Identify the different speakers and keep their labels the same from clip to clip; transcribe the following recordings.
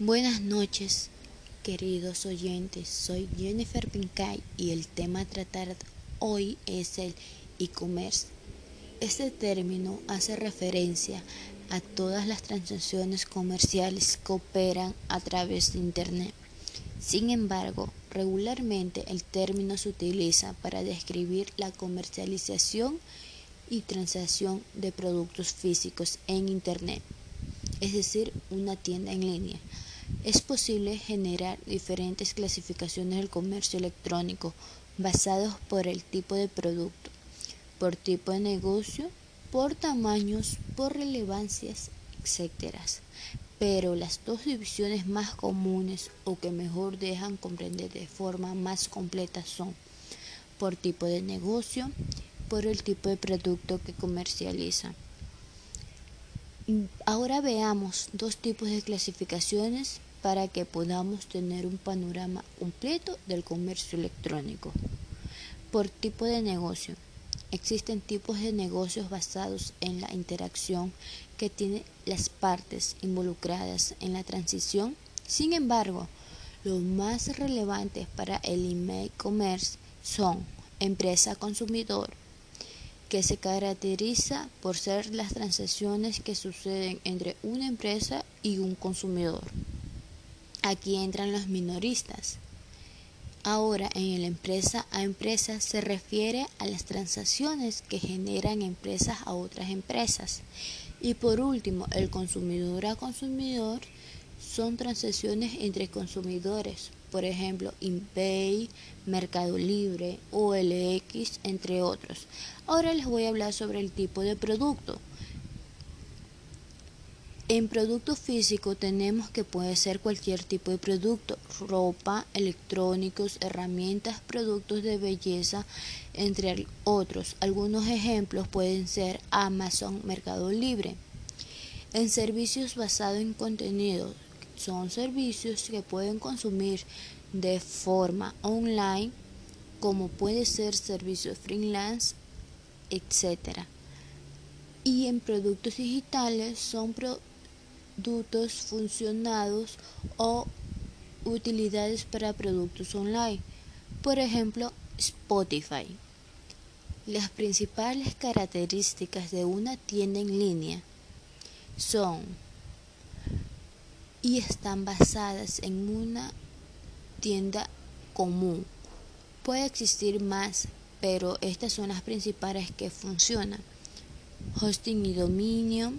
Speaker 1: Buenas noches, queridos oyentes. Soy Jennifer Pincay y el tema a tratar hoy es el e-commerce. Este término hace referencia a todas las transacciones comerciales que operan a través de Internet. Sin embargo, regularmente el término se utiliza para describir la comercialización y transacción de productos físicos en Internet, es decir, una tienda en línea. Es posible generar diferentes clasificaciones del comercio electrónico basados por el tipo de producto, por tipo de negocio, por tamaños, por relevancias, etc. Pero las dos divisiones más comunes o que mejor dejan comprender de forma más completa son por tipo de negocio, por el tipo de producto que comercializa. Ahora veamos dos tipos de clasificaciones para que podamos tener un panorama completo del comercio electrónico. Por tipo de negocio. Existen tipos de negocios basados en la interacción que tienen las partes involucradas en la transición. Sin embargo, los más relevantes para el email commerce son empresa consumidor, que se caracteriza por ser las transacciones que suceden entre una empresa y un consumidor. Aquí entran los minoristas. Ahora, en el empresa a empresa se refiere a las transacciones que generan empresas a otras empresas. Y por último, el consumidor a consumidor son transacciones entre consumidores, por ejemplo, eBay, Mercado Libre, OLX, entre otros. Ahora les voy a hablar sobre el tipo de producto. En producto físico tenemos que puede ser cualquier tipo de producto, ropa, electrónicos, herramientas, productos de belleza, entre otros. Algunos ejemplos pueden ser Amazon, Mercado Libre. En servicios basados en contenido, son servicios que pueden consumir de forma online, como puede ser servicios freelance, etc. Y en productos digitales son productos funcionados o utilidades para productos online. Por ejemplo, Spotify. Las principales características de una tienda en línea son y están basadas en una tienda común. Puede existir más, pero estas son las principales que funcionan. Hosting y dominio,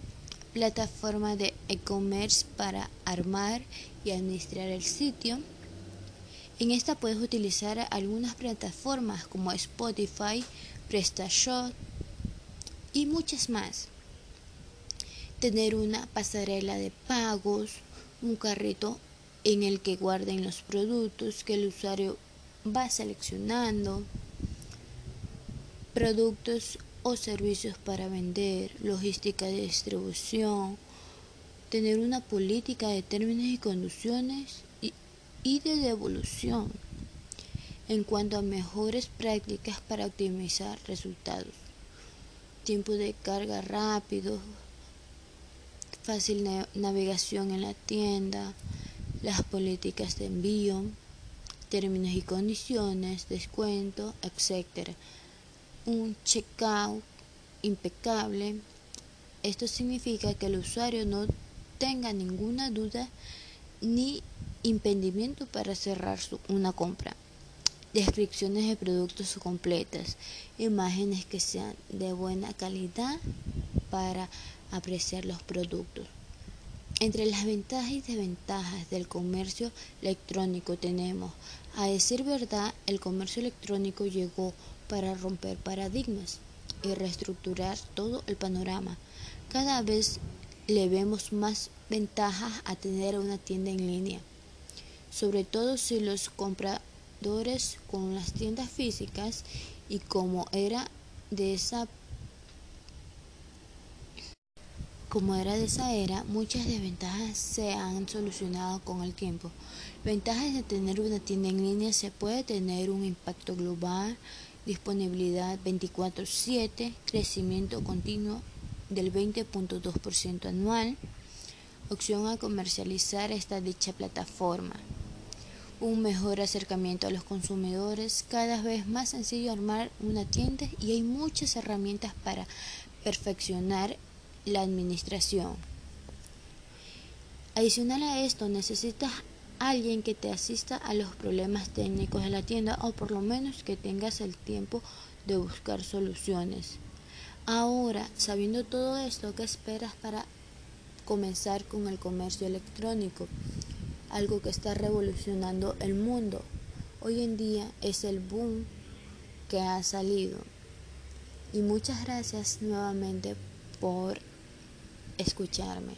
Speaker 1: plataforma de e-commerce para armar y administrar el sitio. En esta puedes utilizar algunas plataformas como Spotify, PrestaShop y muchas más. Tener una pasarela de pagos, un carrito en el que guarden los productos que el usuario va seleccionando, productos servicios para vender, logística de distribución, tener una política de términos y condiciones y, de devolución en cuanto a mejores prácticas para optimizar resultados, tiempo de carga rápido, fácil navegación en la tienda, las políticas de envío, términos y condiciones, descuento, etc. Un checkout impecable. Esto significa que el usuario no tenga ninguna duda ni impedimento para cerrar una compra. Descripciones de productos completas, imágenes que sean de buena calidad para apreciar los productos. Entre las ventajas y desventajas del comercio electrónico tenemos, a decir verdad, el comercio electrónico llegó para romper paradigmas y reestructurar todo el panorama. Cada vez le vemos más ventajas a tener una tienda en línea, sobre todo si los compradores con las tiendas físicas y como era de esa Como era de esa era, muchas desventajas se han solucionado con el tiempo. Ventajas de tener una tienda en línea se puede tener un impacto global, disponibilidad 24/7, crecimiento continuo del 20.2% anual, opción a comercializar esta dicha plataforma. Un mejor acercamiento a los consumidores, cada vez más sencillo armar una tienda y hay muchas herramientas para perfeccionar la administración. Adicional a esto, necesitas alguien que te asista a los problemas técnicos de la tienda o por lo menos que tengas el tiempo de buscar soluciones. Ahora, sabiendo todo esto, ¿qué esperas para comenzar con el comercio electrónico? Algo que está revolucionando el mundo. Hoy en día es el boom que ha salido. Y muchas gracias nuevamente por escucharme.